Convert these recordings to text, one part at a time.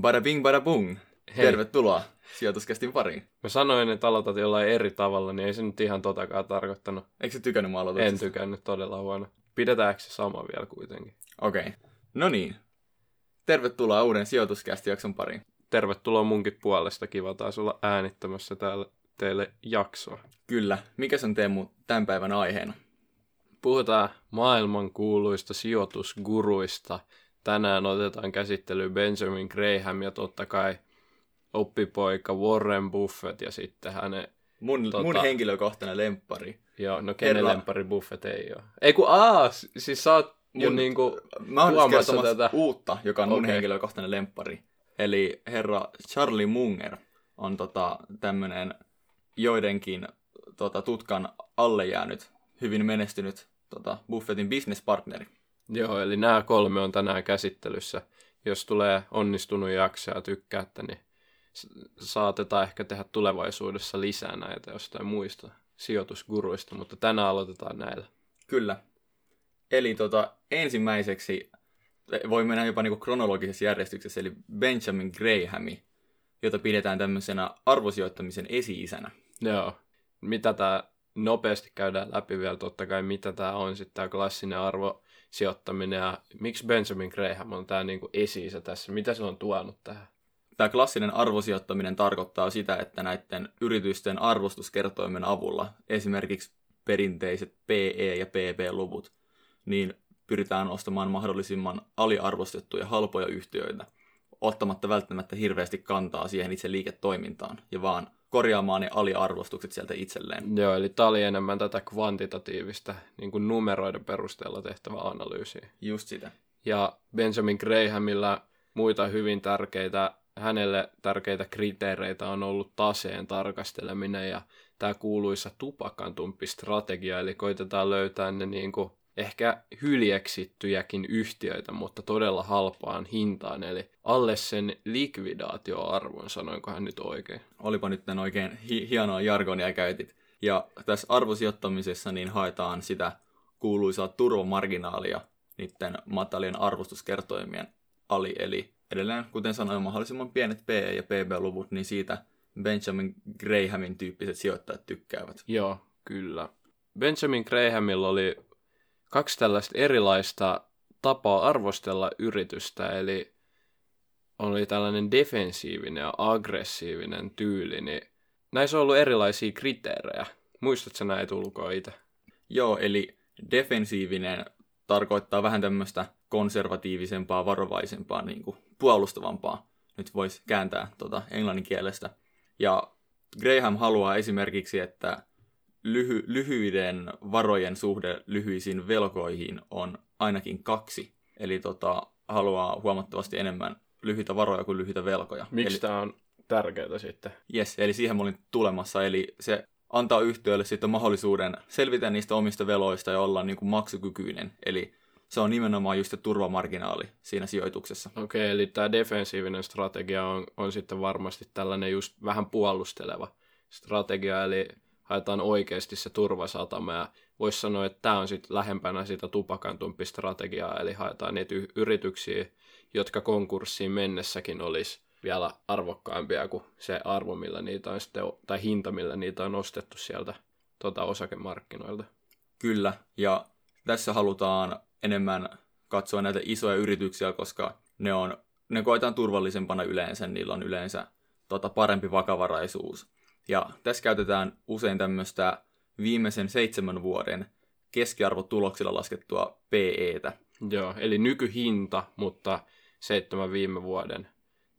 Bada bing, bada bung. Hei. Tervetuloa sijoituskästin pariin. Mä sanoin, että aloitat jollain eri tavalla, niin ei se nyt ihan totakaan tarkoittanut. Eikö se tykännyt mun En tykännyt todella huono. Pidetäänkö se sama vielä kuitenkin? Okei. Okay. No niin. Tervetuloa uuden sijoituskästin jakson pariin. Tervetuloa munkin puolesta. Kiva taas olla äänittämässä täällä teille jaksoa. Kyllä. Mikä on Teemu tämän päivän aiheena? Puhutaan maailman kuuluista sijoitusguruista. Tänään otetaan käsittelyyn Benjamin Graham ja totta kai oppipoika Warren Buffett ja sitten hänen, Mun, Tota- mun henkilökohtainen lemppari. joo, no kenen Herra- lempari Buffett ei ole. Ei kun, aa, siis sä oot jo Mun- niinku, Mä oon kertomassa tätä. uutta, joka on mun Okei. henkilökohtainen lemppari. Eli herra Charlie Munger on tota, tämmönen joidenkin tota, tutkan alle jäänyt, hyvin menestynyt tota, Buffettin businesspartneri. Joo, eli nämä kolme on tänään käsittelyssä. Jos tulee onnistunut jakso ja tykkäätte, niin saatetaan ehkä tehdä tulevaisuudessa lisää näitä jostain muista sijoitusguruista, mutta tänään aloitetaan näillä. Kyllä. Eli tota, ensimmäiseksi voi mennä jopa niinku kronologisessa järjestyksessä, eli Benjamin Grahami, jota pidetään tämmöisenä arvosijoittamisen esi-isänä. Joo. Mitä tämä nopeasti käydään läpi vielä totta kai, mitä tämä on sitten tämä klassinen arvosijoittaminen ja miksi Benjamin Graham on tämä niinku esi tässä, mitä se on tuonut tähän? Tämä klassinen arvosijoittaminen tarkoittaa sitä, että näiden yritysten arvostuskertoimen avulla, esimerkiksi perinteiset PE- ja PP-luvut, niin pyritään ostamaan mahdollisimman aliarvostettuja halpoja yhtiöitä, ottamatta välttämättä hirveästi kantaa siihen itse liiketoimintaan, ja vaan korjaamaan ne aliarvostukset sieltä itselleen. Joo, eli tämä oli enemmän tätä kvantitatiivista niin kuin numeroiden perusteella tehtävää analyysiä. Just sitä. Ja Benjamin Grahamilla muita hyvin tärkeitä, hänelle tärkeitä kriteereitä on ollut taseen tarkasteleminen ja tämä kuuluisa tupakantumppistrategia, eli koitetaan löytää ne niin kuin ehkä hyljeksittyjäkin yhtiöitä, mutta todella halpaan hintaan, eli alle sen likvidaatioarvon, sanoinkohan nyt oikein. Olipa nyt tämän oikein hi- hienoa jargonia käytit. Ja tässä arvosijoittamisessa niin haetaan sitä kuuluisaa turvamarginaalia niiden matalien arvostuskertoimien ali. Eli edelleen, kuten sanoin, mahdollisimman pienet PE- ja PB-luvut, niin siitä Benjamin Grahamin tyyppiset sijoittajat tykkäävät. Joo, kyllä. Benjamin Grahamilla oli kaksi tällaista erilaista tapaa arvostella yritystä, eli oli tällainen defensiivinen ja aggressiivinen tyyli, niin näissä on ollut erilaisia kriteerejä. Muistatko näitä ulkoa itse? Joo, eli defensiivinen tarkoittaa vähän tämmöistä konservatiivisempaa, varovaisempaa, niin kuin puolustavampaa. Nyt voisi kääntää tota englannin kielestä. Ja Graham haluaa esimerkiksi, että lyhy- lyhyiden varojen suhde lyhyisiin velkoihin on ainakin kaksi. Eli tota, haluaa huomattavasti enemmän lyhyitä varoja kuin lyhyitä velkoja. Miksi Eli, tämä on tärkeää sitten? yes, eli siihen mä olin tulemassa. Eli se antaa yhtiölle sitten mahdollisuuden selvitä niistä omista veloista ja olla niin kuin maksukykyinen. Eli se on nimenomaan just se turvamarginaali siinä sijoituksessa. Okei, eli tämä defensiivinen strategia on, on sitten varmasti tällainen just vähän puolusteleva strategia, eli haetaan oikeasti se turvasatama, ja voisi sanoa, että tämä on sitten lähempänä sitä tupakantumppistrategiaa, eli haetaan niitä y- yrityksiä, jotka konkurssiin mennessäkin olisi vielä arvokkaampia kuin se arvo, millä niitä on sitten, tai hinta, millä niitä on ostettu sieltä tota osakemarkkinoilta. Kyllä, ja tässä halutaan enemmän katsoa näitä isoja yrityksiä, koska ne, on, ne koetaan turvallisempana yleensä, niillä on yleensä tota, parempi vakavaraisuus. Ja tässä käytetään usein tämmöistä viimeisen seitsemän vuoden keskiarvotuloksilla laskettua PEtä. Joo, eli nykyhinta, mutta seitsemän viime vuoden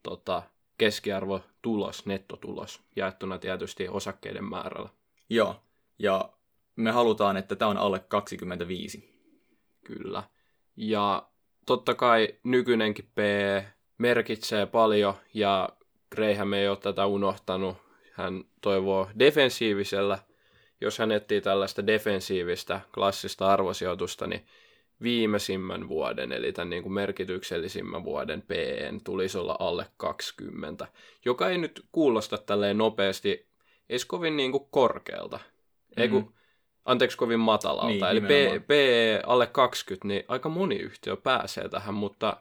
tota, keskiarvotulos, nettotulos, jaettuna tietysti osakkeiden määrällä. Joo, ja me halutaan, että tämä on alle 25. Kyllä. Ja totta kai nykyinenkin P merkitsee paljon, ja Graham ei ole tätä unohtanut. Hän toivoo defensiivisellä, jos hän etsii tällaista defensiivistä klassista arvosijoitusta, niin viimeisimmän vuoden, eli tämän niin kuin merkityksellisimmän vuoden PN tulisi olla alle 20, joka ei nyt kuulosta tälleen nopeasti edes kovin niin kuin korkealta. Ei kun, anteeksi, kovin matalalta. Niin, Eli nimenomaan. P- PE alle 20, niin aika moni yhtiö pääsee tähän, mutta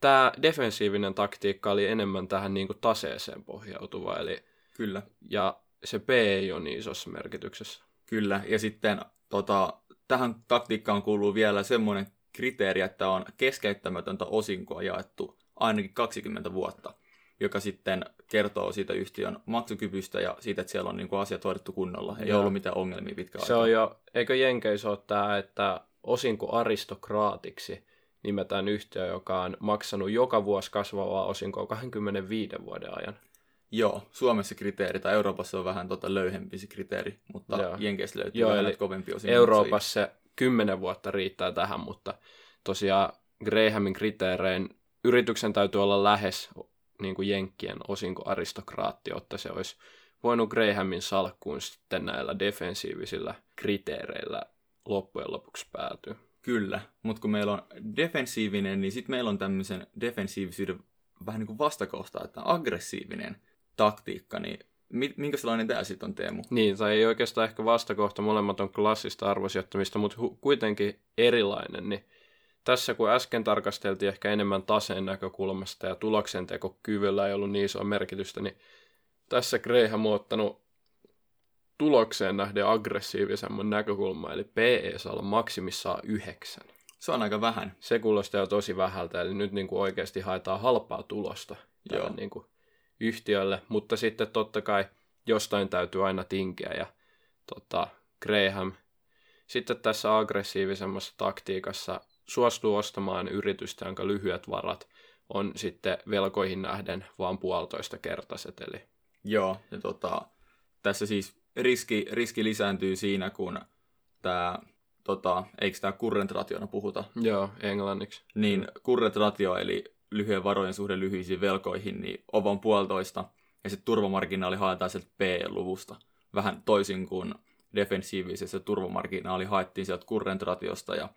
tämä defensiivinen taktiikka oli enemmän tähän niin kuin taseeseen pohjautuva, eli Kyllä. ja se P ei ole niin isossa merkityksessä. Kyllä, ja sitten tota, tähän taktiikkaan kuuluu vielä semmoinen kriteeri, että on keskeyttämätöntä osinkoa jaettu ainakin 20 vuotta, joka sitten kertoo siitä yhtiön maksukyvystä ja siitä, että siellä on niin kuin asiat hoidettu kunnolla. Ei Joo. ollut mitään ongelmia pitkään Se on jo, eikö Jenkeissä ole tämä, että osinko aristokraatiksi nimetään yhtiö, joka on maksanut joka vuosi kasvavaa osinkoa 25 vuoden ajan. Joo, Suomessa kriteeri tai Euroopassa on vähän tota löyhempi se kriteeri, mutta Joo. Jenkeissä löytyy Joo, vähän eli näitä kovempia osinkoja. Euroopassa 10 vuotta riittää tähän, mutta tosiaan Grahamin kriteerein yrityksen täytyy olla lähes niin kuin Jenkkien osinkoaristokraatti, jotta se olisi voinut Grahamin salkkuun sitten näillä defensiivisillä kriteereillä loppujen lopuksi päätyä. Kyllä, mutta kun meillä on defensiivinen, niin sitten meillä on tämmöisen defensiivisyyden vähän niin kuin vastakohta, että aggressiivinen taktiikka, niin mi- minkälainen tämä sitten on Teemu? Niin, tai ei oikeastaan ehkä vastakohta, molemmat on klassista arvosijoittamista, mutta hu- kuitenkin erilainen, niin tässä kun äsken tarkasteltiin ehkä enemmän taseen näkökulmasta ja tuloksentekokyvyllä ei ollut niin isoa merkitystä, niin tässä Graham on ottanut tulokseen nähden aggressiivisemman näkökulman, eli PE saa olla maksimissaan yhdeksän. Se on aika vähän. Se kuulostaa jo tosi vähältä, eli nyt niin kuin oikeasti haetaan halpaa tulosta Joo. niin kuin yhtiölle, mutta sitten totta kai jostain täytyy aina tinkiä ja tota, Graham sitten tässä aggressiivisemmassa taktiikassa suostuu ostamaan yritystä, jonka lyhyet varat on sitten velkoihin nähden vaan puolitoista kertaiset, eli Joo, ja tota, tässä siis riski, riski lisääntyy siinä, kun tämä, tota, eikö tämä current rationa puhuta, joo, englanniksi. niin current ratio, eli lyhyen varojen suhde lyhyisiin velkoihin, niin on vain puolitoista, ja sitten turvamarginaali haetaan sieltä PE-luvusta. Vähän toisin kuin defensiivisessä turvamarginaali haettiin sieltä current ratiosta, ja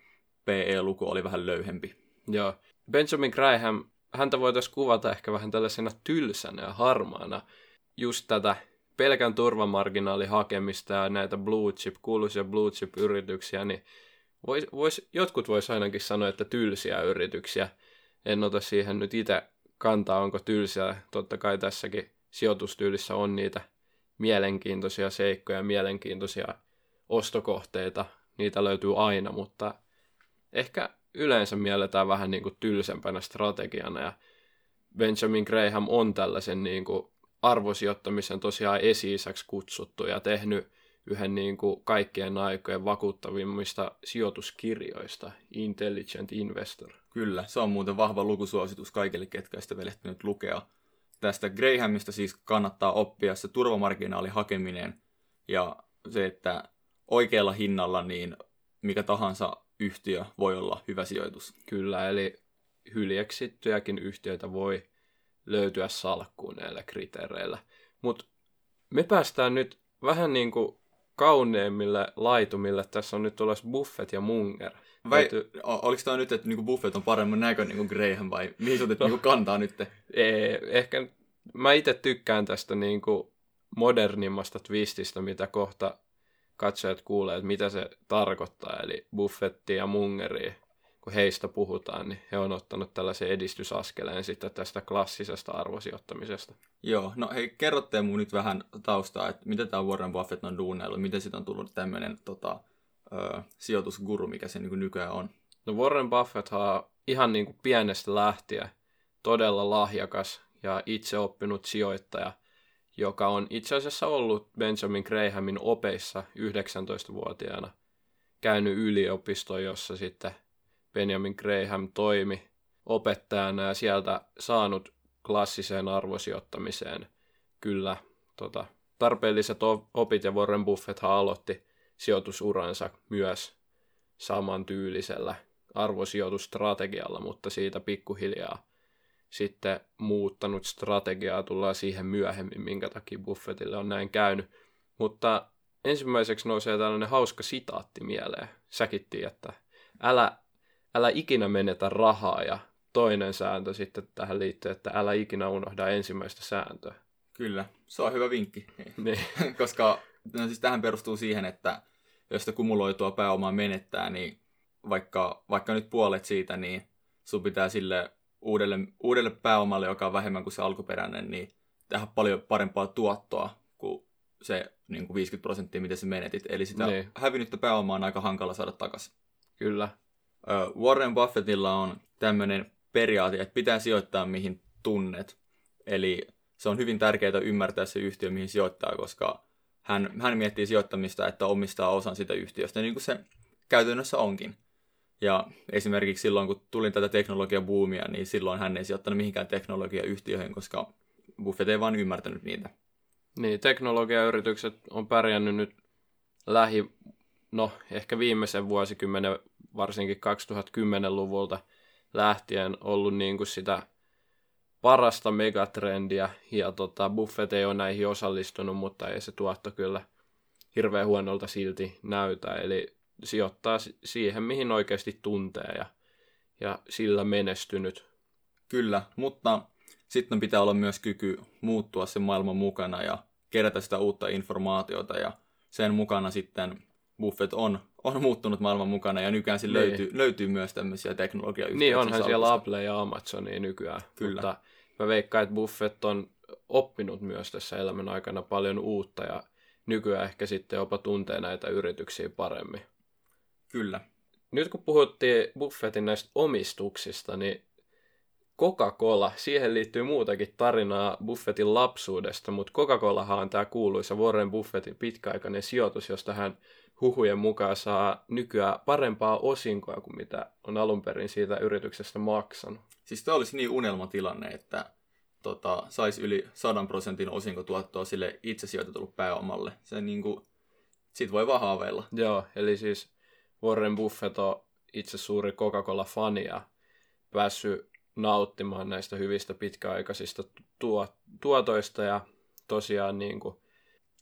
PE-luku oli vähän löyhempi. Joo. Benjamin Graham, häntä voitaisiin kuvata ehkä vähän tällaisena tylsänä ja harmaana. Just tätä pelkän turvamarginaalin hakemista ja näitä blue chip, kuuluisia blue chip yrityksiä, niin vois, vois, jotkut vois ainakin sanoa, että tylsiä yrityksiä. En ota siihen nyt itse kantaa, onko tylsiä. Totta kai tässäkin sijoitustyylissä on niitä mielenkiintoisia seikkoja, mielenkiintoisia ostokohteita. Niitä löytyy aina, mutta ehkä yleensä mielletään vähän niin kuin tylsempänä strategiana ja Benjamin Graham on tällaisen niin kuin arvosijoittamisen tosiaan esi kutsuttu ja tehnyt yhden niin kuin kaikkien aikojen vakuuttavimmista sijoituskirjoista, Intelligent Investor. Kyllä, se on muuten vahva lukusuositus kaikille, ketkä sitä ehtinyt lukea. Tästä Grahamista siis kannattaa oppia se turvamarginaali hakeminen ja se, että oikealla hinnalla niin mikä tahansa yhtiö voi olla hyvä sijoitus. Kyllä, eli hyljeksittyjäkin yhtiöitä voi löytyä salkkuun näillä kriteereillä. Mutta me päästään nyt vähän niin kuin kauneimmille laitumille. Tässä on nyt tulossa Buffett ja Munger. Vai Täytyy- oliko tämä nyt, että niinku Buffett on paremman näköinen kuin Graham vai mihin sä otit niinku kantaa nyt? Ei, ehkä mä itse tykkään tästä niin kuin modernimmasta twististä, mitä kohta katsojat kuulee, että mitä se tarkoittaa. Eli Buffettia ja Mungeria, kun heistä puhutaan, niin he on ottanut tällaisen edistysaskeleen sitten tästä klassisesta arvosijoittamisesta. Joo, no hei, kerro Teemu nyt vähän taustaa, että mitä tämä Warren Buffett on duunaillut, miten siitä on tullut tämmöinen tota, ö, sijoitusguru, mikä se niinku nykyään on. No Warren Buffett on ihan niin kuin pienestä lähtien todella lahjakas ja itseoppinut sijoittaja, joka on itse asiassa ollut Benjamin Grahamin opeissa 19-vuotiaana, käynyt yliopistoon, jossa sitten Benjamin Graham toimi opettajana ja sieltä saanut klassiseen arvosijoittamiseen kyllä tota, tarpeelliset opit ja Warren Buffett aloitti sijoitusuransa myös samantyylisellä arvosijoitusstrategialla, mutta siitä pikkuhiljaa sitten muuttanut strategiaa, tullaan siihen myöhemmin, minkä takia Buffettille on näin käynyt. Mutta ensimmäiseksi nousee tällainen hauska sitaatti mieleen. Säkin että älä, älä ikinä menetä rahaa ja toinen sääntö sitten tähän liittyy, että älä ikinä unohda ensimmäistä sääntöä. Kyllä, se on hyvä vinkki, Niin. koska no siis tähän perustuu siihen, että jos sitä kumuloitua pääomaa menettää, niin vaikka, vaikka nyt puolet siitä, niin sun pitää sille uudelle, uudelle pääomalle, joka on vähemmän kuin se alkuperäinen, niin tehdä paljon parempaa tuottoa kuin se niin kuin 50 prosenttia, mitä sä menetit. Eli sitä Niin. hävinnyttä pääomaa on aika hankala saada takaisin. Kyllä. Warren Buffettilla on tämmöinen periaate, että pitää sijoittaa mihin tunnet. Eli se on hyvin tärkeää ymmärtää se yhtiö, mihin sijoittaa, koska hän, hän miettii sijoittamista, että omistaa osan sitä yhtiöstä, niin kuin se käytännössä onkin. Ja esimerkiksi silloin, kun tuli tätä teknologiabuumia, niin silloin hän ei sijoittanut mihinkään teknologiayhtiöihin, koska Buffett ei vaan ymmärtänyt niitä. Niin, teknologiayritykset on pärjännyt nyt lähi, no ehkä viimeisen vuosikymmenen, varsinkin 2010-luvulta lähtien ollut niin kuin sitä parasta megatrendiä, ja tota, Buffett ei ole näihin osallistunut, mutta ei se tuotto kyllä hirveän huonolta silti näytä, eli sijoittaa si- siihen, mihin oikeasti tuntee, ja, ja sillä menestynyt. Kyllä, mutta sitten pitää olla myös kyky muuttua sen maailman mukana ja kerätä sitä uutta informaatiota ja sen mukana sitten Buffett on, on muuttunut maailman mukana ja nykyään Niin. löytyy, löytyy myös tämmöisiä teknologiayhtiöitä. Niin, onhan siellä salkusta. Apple ja Amazonia nykyään. Kyllä. Mutta mä veikkaan, että Buffett on oppinut myös tässä elämän aikana paljon uutta ja nykyään ehkä sitten jopa tuntee näitä yrityksiä paremmin. Kyllä. Nyt kun puhuttiin Buffettin näistä omistuksista, niin Coca-Cola, siihen liittyy muutakin tarinaa Buffettin lapsuudesta, mutta Coca-Colahan on tämä kuuluisa Warren Buffettin pitkäaikainen sijoitus, josta hän huhujen mukaan saa nykyään parempaa osinkoa kuin mitä on alun perin siitä yrityksestä maksanut. Siis tämä olisi niin unelmatilanne, että tota, saisi yli 100 prosentin osinkotuottoa sille itse sijoitetulle pääomalle. Se niin kuin, siitä voi vaan haaveilla. Joo, eli siis Warren Buffett on itse suuri Coca-Cola-fani ja päässyt nauttimaan näistä hyvistä pitkäaikaisista tuo- tuotoista ja tosiaan niin kuin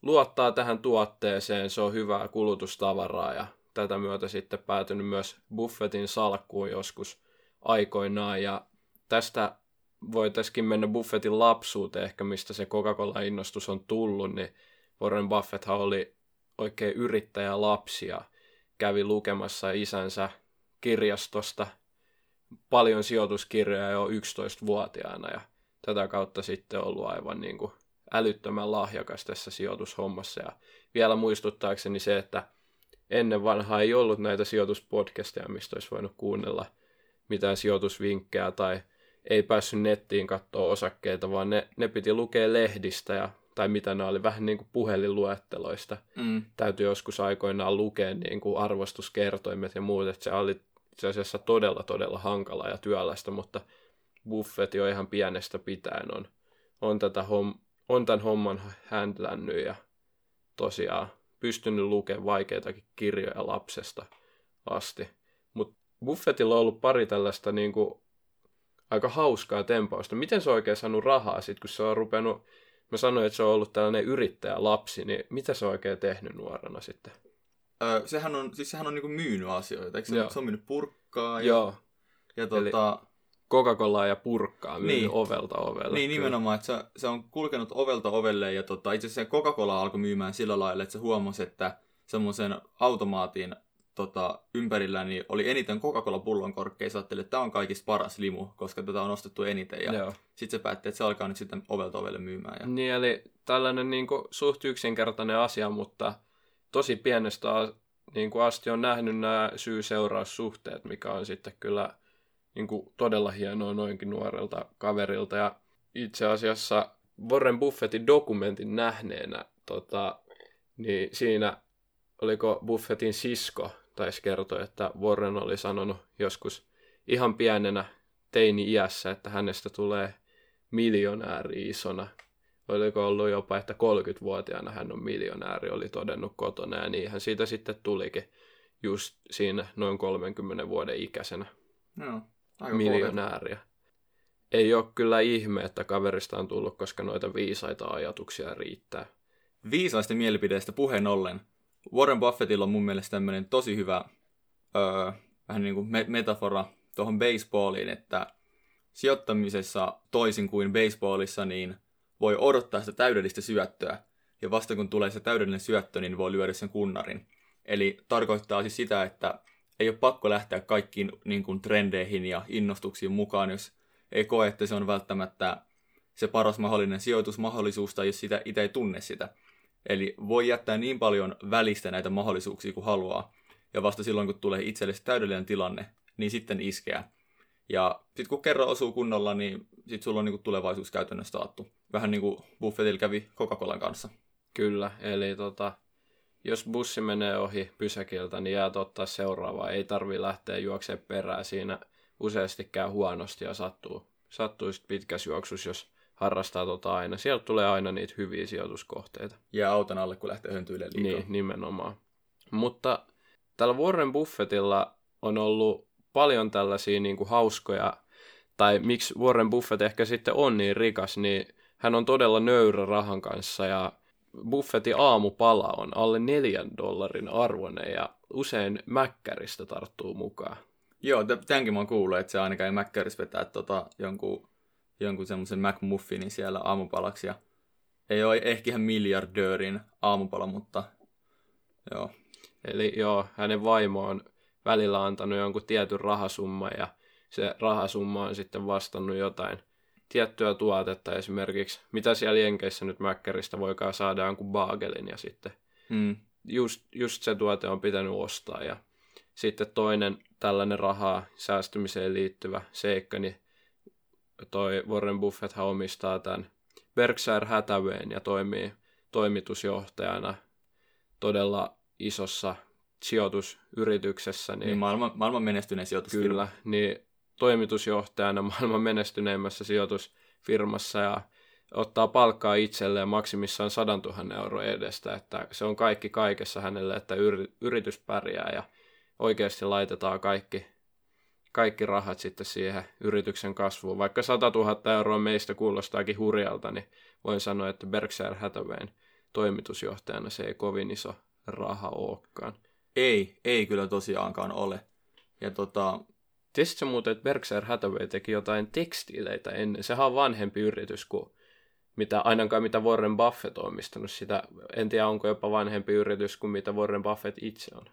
luottaa tähän tuotteeseen, se on hyvää kulutustavaraa ja tätä myötä sitten päätynyt myös Buffettin salkkuun joskus aikoinaan. Ja tästä voitaisiin mennä Buffettin lapsuuteen ehkä, mistä se Coca-Cola-innostus on tullut, niin Warren Buffetthan oli oikein yrittäjä lapsi ja kävi lukemassa isänsä kirjastosta paljon sijoituskirjoja jo 11-vuotiaana ja tätä kautta sitten ollut aivan niin kuin älyttömän lahjakas tässä sijoitushommassa. Ja vielä muistuttaakseni se, että ennen vanhaa ei ollut näitä sijoituspodcasteja, mistä olisi voinut kuunnella mitään sijoitusvinkkejä tai ei päässyt nettiin katsoa osakkeita, vaan ne, ne piti lukea lehdistä ja, tai mitä ne oli, vähän niin kuin puhelinluetteloista. Mm. Täytyy joskus aikoinaan lukea niin kuin arvostuskertoimet ja muut, että se oli itse asiassa todella, todella hankala ja työlästä, mutta Buffett jo ihan pienestä pitäen on, on, tätä hom, on tämän homman händlännyt ja tosiaan pystynyt lukemaan vaikeitakin kirjoja lapsesta asti. Mutta Buffettilla on ollut pari tällaista niin kuin, aika hauskaa tempausta. Miten se on oikein saanut rahaa sitten, kun se on rupenut, mä sanoin, että se on ollut tällainen yrittäjälapsi, niin mitä se on oikein tehnyt nuorena sitten? Öö, sehän on, siis sehän on niinku myynyt asioita, eikö se, Joo. se on myynyt purkkaa ja, Joo, ja tota, Coca-Colaa ja purkkaa Niin. ovelta ovelle. niin Kyllä. nimenomaan, että se, se on kulkenut ovelta ovelle ja tota, itse asiassa Coca-Cola alkoi myymään sillä lailla, että se huomasi, että semmoisen automaatin tota, ympärillä niin oli eniten Coca-Cola-pullon korkkeja, ajatteli, että tämä on kaikista paras limu, koska tätä on ostettu eniten ja sitten se päätti, että se alkaa nyt sitten ovelta ovelle myymään. Ja... Niin, eli tällainen niin kuin, suht yksinkertainen asia, mutta tosi pienestä niin kuin asti on nähnyt nämä syy-seuraussuhteet, mikä on sitten kyllä niin kuin, todella hienoa noinkin nuorelta kaverilta. Ja itse asiassa Warren Buffettin dokumentin nähneenä, tota, niin siinä oliko Buffettin sisko taisi kertoa, että Warren oli sanonut joskus ihan pienenä teini-iässä, että hänestä tulee miljonääri isona. Oliko ollut jopa, että 30-vuotiaana hän on miljonääri, oli todennut kotona ja niinhän siitä sitten tulikin just siinä noin 30 vuoden ikäisenä Joo, aika miljonääriä. Ei ole kyllä ihme, että kaverista on tullut, koska noita viisaita ajatuksia riittää. Viisaista mielipideistä puheen ollen. Warren Buffettilla on mun mielestä tämmöinen tosi hyvä öö, vähän niin kuin me- metafora tuohon baseballiin, että sijoittamisessa toisin kuin baseballissa, niin voi odottaa sitä täydellistä syöttöä. Ja vasta kun tulee se täydellinen syöttö, niin voi lyödä sen kunnarin. Eli tarkoittaa siis sitä, että ei ole pakko lähteä kaikkiin niin kuin, trendeihin ja innostuksiin mukaan, jos ei koe, että se on välttämättä se paras mahdollinen sijoitusmahdollisuus, tai jos sitä itse ei tunne sitä. Eli voi jättää niin paljon välistä näitä mahdollisuuksia kuin haluaa, ja vasta silloin, kun tulee itselle se täydellinen tilanne, niin sitten iskeä. Ja sitten kun kerran osuu kunnolla, niin sitten sulla on niin kuin tulevaisuus käytännössä taattu. Vähän niin kuin Buffettilla kävi Coca-Colan kanssa. Kyllä, eli tota, jos bussi menee ohi pysäkiltä, niin jää ottaa seuraavaa. Ei tarvi lähteä juoksemaan perään. Siinä useasti käy huonosti ja sattuu, sattuu sitten pitkässä juoksussa, jos harrastaa tota aina. Sieltä tulee aina niitä hyviä sijoituskohteita. Jää auton alle, kun lähtee höntyilemään liikaa. Niin, nimenomaan. Mutta tällä Warren Buffettilla on ollut paljon tällaisia niin kuin hauskoja, tai miksi Warren Buffett ehkä sitten on niin rikas, niin hän on todella nöyrä rahan kanssa ja Buffettin aamupala on alle neljän dollarin arvoinen ja usein mäkkäristä tarttuu mukaan. Joo, tämänkin mä oon kuullut, että se aina käy mäkkärissä vetää tota, jonkun, jonkun semmoisen McMuffinin siellä aamupalaksi. Ja ei ole ehkä ihan miljardöörin aamupala, mutta joo. Eli joo, hänen vaimo on välillä antanut jonkun tietyn rahasumman ja se rahasumma on sitten vastannut jotain tiettyä tuotetta esimerkiksi, mitä siellä Jenkeissä nyt Mäkkäristä voikaan saada jonkun baagelin ja sitten mm. just, just se tuote on pitänyt ostaa ja sitten toinen tällainen rahaa säästymiseen liittyvä seikka, niin toi Warren Buffett omistaa tämän Berkshire Hathawayn ja toimii toimitusjohtajana todella isossa sijoitusyrityksessä. Niin, niin maailman, maailman menestyneen sijoitusfirma. Kyllä, niin toimitusjohtajana maailman menestyneimmässä sijoitusfirmassa ja ottaa palkkaa itselleen maksimissaan 100 000 euroa edestä, että se on kaikki kaikessa hänelle, että yritys pärjää ja oikeasti laitetaan kaikki, kaikki rahat sitten siihen yrityksen kasvuun. Vaikka 100 000 euroa meistä kuulostaakin hurjalta, niin voin sanoa, että Berkshire Hathawayn toimitusjohtajana se ei kovin iso raha olekaan. Ei, ei kyllä tosiaankaan ole. Ja tota, Tiesitkö muuten, että Berkshire Hathaway teki jotain tekstiileitä ennen? Sehän on vanhempi yritys kuin mitä, ainakaan mitä Warren Buffett on omistanut sitä. En tiedä, onko jopa vanhempi yritys kuin mitä Warren Buffett itse on.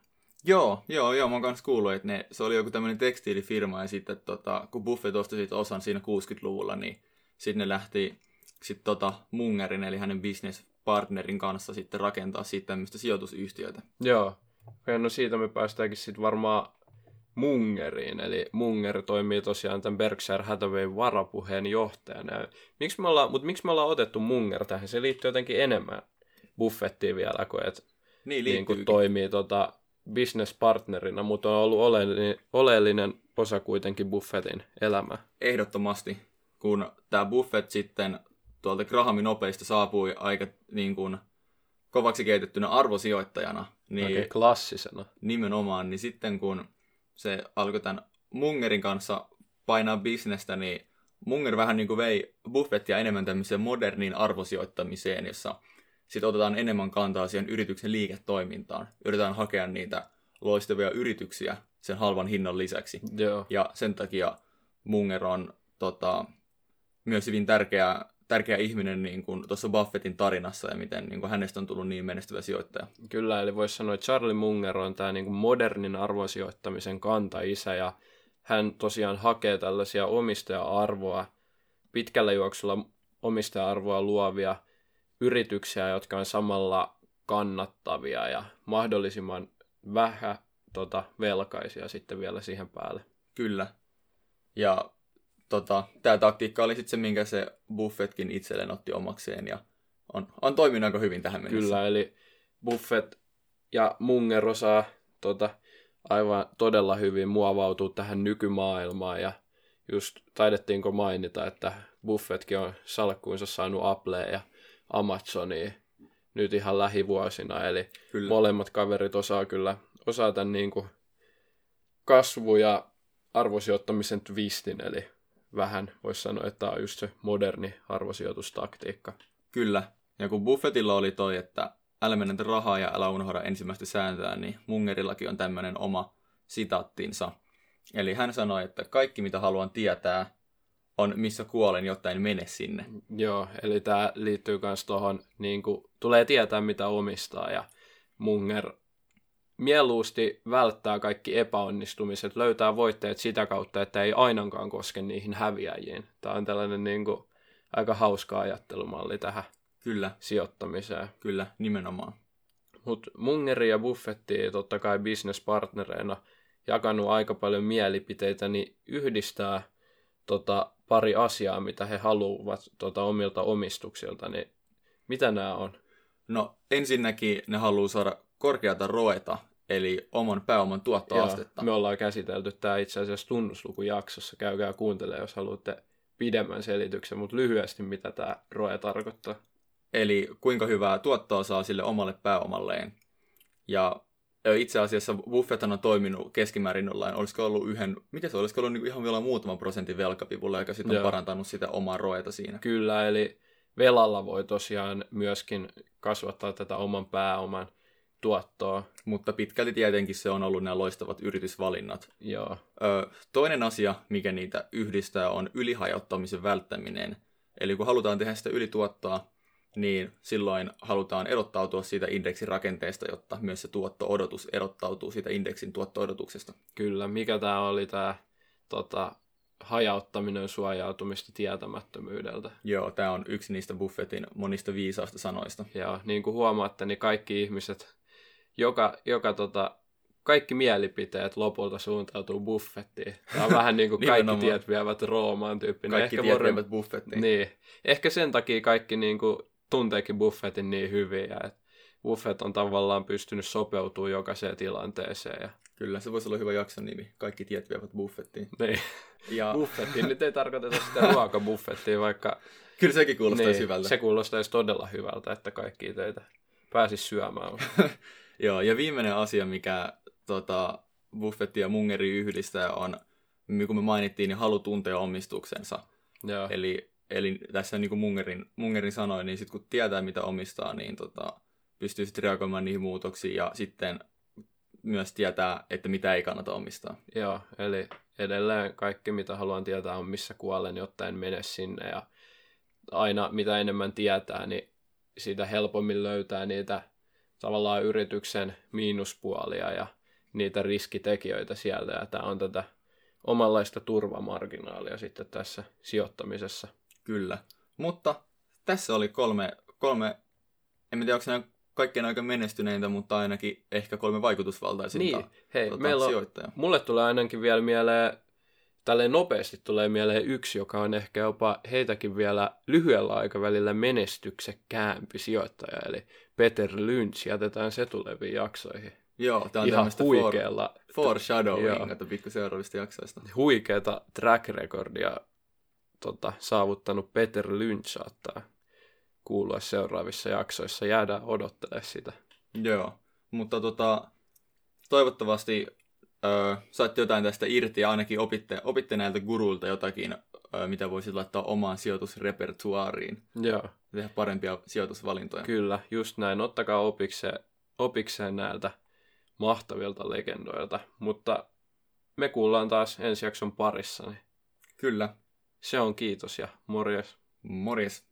Joo, joo, joo, mä oon kanssa kuullut, että ne, se oli joku tämmöinen tekstiilifirma ja sitten tota, kun Buffett osti siitä osan siinä 60-luvulla, niin sitten ne lähti sit tota Mungerin eli hänen business-partnerin kanssa sitten rakentaa siitä tämmöistä sijoitusyhtiötä. Joo, ja no siitä me päästäänkin sitten varmaan Mungeriin, eli Munger toimii tosiaan tämän Berkshire Hathawayn varapuheenjohtajana. Miksi me ollaan, mutta miksi me ollaan otettu Munger tähän? Se liittyy jotenkin enemmän Buffettiin vielä, kuin että niin, niin kuin toimii tota, business-partnerina, mutta on ollut oleellinen, oleellinen osa kuitenkin Buffettin elämää. Ehdottomasti, kun tämä Buffett sitten tuolta Grahamin opeista saapui aika niin kuin, kovaksi kehitettynä arvosijoittajana. Niin Oikein klassisena. Nimenomaan, niin sitten kun se alkoi tämän Mungerin kanssa painaa bisnestä, niin Munger vähän niin kuin vei Buffettia enemmän tämmöiseen moderniin arvosijoittamiseen, jossa sitten otetaan enemmän kantaa siihen yrityksen liiketoimintaan. Yritetään hakea niitä loistavia yrityksiä sen halvan hinnan lisäksi. Joo. Ja sen takia Munger on tota, myös hyvin tärkeä, tärkeä ihminen niin kuin tuossa Buffettin tarinassa ja miten niin kuin hänestä on tullut niin menestyvä sijoittaja. Kyllä, eli voisi sanoa, että Charlie Munger on tämä niin kuin modernin arvosijoittamisen kanta-isä ja hän tosiaan hakee tällaisia omistaja-arvoa, pitkällä juoksulla omistaja-arvoa luovia yrityksiä, jotka on samalla kannattavia ja mahdollisimman vähän tota, velkaisia sitten vielä siihen päälle. Kyllä. Ja tota, tämä taktiikka oli sitten se, minkä se Buffettkin itselleen otti omakseen ja on, on toiminut aika hyvin tähän mennessä. Kyllä, eli Buffett ja Munger osaa tota, aivan todella hyvin muovautua tähän nykymaailmaan ja just taidettiinko mainita, että Buffettkin on salkkuunsa saanut Applea ja Amazonia nyt ihan lähivuosina, eli kyllä. molemmat kaverit osaa kyllä osaa tämän niin kuin kasvu- ja arvosijoittamisen twistin, eli vähän voisi sanoa, että tämä on just se moderni arvosijoitustaktiikka. Kyllä, ja kun Buffettilla oli toi, että älä mennä rahaa ja älä unohda ensimmäistä sääntöä, niin Mungerillakin on tämmöinen oma sitaattinsa. Eli hän sanoi, että kaikki mitä haluan tietää on missä kuolen, jotta en mene sinne. Joo, eli tämä liittyy myös tuohon, niin tulee tietää mitä omistaa ja Munger mieluusti välttää kaikki epäonnistumiset, löytää voitteet sitä kautta, että ei ainakaan koske niihin häviäjiin. Tämä on tällainen niin kuin, aika hauska ajattelumalli tähän Kyllä, sijoittamiseen. kyllä, nimenomaan. Mutta Mungeri ja Buffetti totta kai bisnespartnereina jakanut aika paljon mielipiteitä, niin yhdistää tota, pari asiaa, mitä he haluavat tota, omilta omistuksilta, niin mitä nämä on? No ensinnäkin ne haluaa saada korkeata roeta, eli oman pääoman tuottoastetta. Joo, me ollaan käsitelty tämä itse asiassa tunnuslukujaksossa. Käykää kuuntelemaan, jos haluatte pidemmän selityksen, mutta lyhyesti mitä tämä ROE tarkoittaa. Eli kuinka hyvää tuottoa saa sille omalle pääomalleen. Ja itse asiassa Buffett on toiminut keskimäärin jollain, olisiko ollut yhden, mikä se olisiko ollut niin ihan vielä muutaman prosentin velkapivulla, joka sitten on Joo. parantanut sitä omaa roeta siinä. Kyllä, eli velalla voi tosiaan myöskin kasvattaa tätä oman pääoman tuottoa. Mutta pitkälti tietenkin se on ollut nämä loistavat yritysvalinnat. Joo, Ö, toinen asia, mikä niitä yhdistää, on ylihajauttamisen välttäminen. Eli kun halutaan tehdä sitä ylituottoa, niin silloin halutaan erottautua siitä indeksin rakenteesta, jotta myös se tuotto-odotus erottautuu siitä indeksin tuotto-odotuksesta. kyllä. Mikä tämä oli tämä tota, hajauttaminen suojautumista tietämättömyydeltä? Joo, tämä on yksi niistä Buffettin monista viisaista sanoista. Ja niin kuin huomaatte, niin kaikki ihmiset, joka, joka tota, kaikki mielipiteet lopulta suuntautuu buffettiin. Tämä on vähän niin kuin kaikki tiet vievät Roomaan tyyppinen. Kaikki Ehkä tiet Warren- vievät Buffettiin. Niin. Ehkä sen takia kaikki niin kuin, tunteekin Buffettin niin hyvin. Ja että Buffett on tavallaan pystynyt sopeutumaan jokaiseen tilanteeseen. Ja, Kyllä, se voisi olla hyvä jakson nimi. Kaikki tiet vievät Buffettiin. niin. Ja Buffettiin nyt ei tarkoiteta sitä ruokabuffettia, vaikka kyllä sekin kuulostaisi niin, hyvältä. se kuulostaisi todella hyvältä, että kaikki teitä pääsisi syömään. Joo, ja viimeinen asia, mikä tota, Buffetti ja Mungeri yhdistää, on, kun me mainittiin, niin halu tuntea omistuksensa. Joo. Eli, eli tässä niin kuin Mungerin, Mungerin sanoi, niin sitten kun tietää, mitä omistaa, niin tota, pystyy sitten reagoimaan niihin muutoksiin ja sitten myös tietää, että mitä ei kannata omistaa. Joo, eli edelleen kaikki, mitä haluan tietää, on missä kuolen, jotta en mene sinne. Ja aina mitä enemmän tietää, niin siitä helpommin löytää niitä tavallaan yrityksen miinuspuolia ja niitä riskitekijöitä sieltä. Ja tämä on tätä omanlaista turvamarginaalia sitten tässä sijoittamisessa. Kyllä. Mutta tässä oli kolme, kolme en tiedä, onko nämä kaikkein aika menestyneintä, mutta ainakin ehkä kolme vaikutusvaltaisinta Niin, hei, tota, meillä on, sijoittajaa. mulle tulee ainakin vielä mieleen, tälleen nopeasti tulee mieleen yksi, joka on ehkä jopa heitäkin vielä lyhyellä aikavälillä menestyksekkäämpi sijoittaja, eli Peter Lynch, jätetään se tuleviin jaksoihin. Joo, tämä on Ihan tämmöistä for, huikealla, foreshadowing, Joo. että pikku seuraavista jaksoista. huikeata track recordia tota, saavuttanut Peter Lynch saattaa kuulua seuraavissa jaksoissa. Jäädään odottelemaan sitä. Joo, mutta tota, toivottavasti ö, saitte jotain tästä irti ja ainakin opitte, opitte näiltä guruilta jotakin, ö, mitä voisit laittaa omaan sijoitusrepertuaariin Joo. tehdä parempia sijoitusvalintoja. Kyllä, just näin. Ottakaa opikseen, opikseen näiltä mahtavilta legendoilta. Mutta me kuullaan taas ensi jakson parissa. Niin Kyllä. se on kiitos ja morjes. Morjes.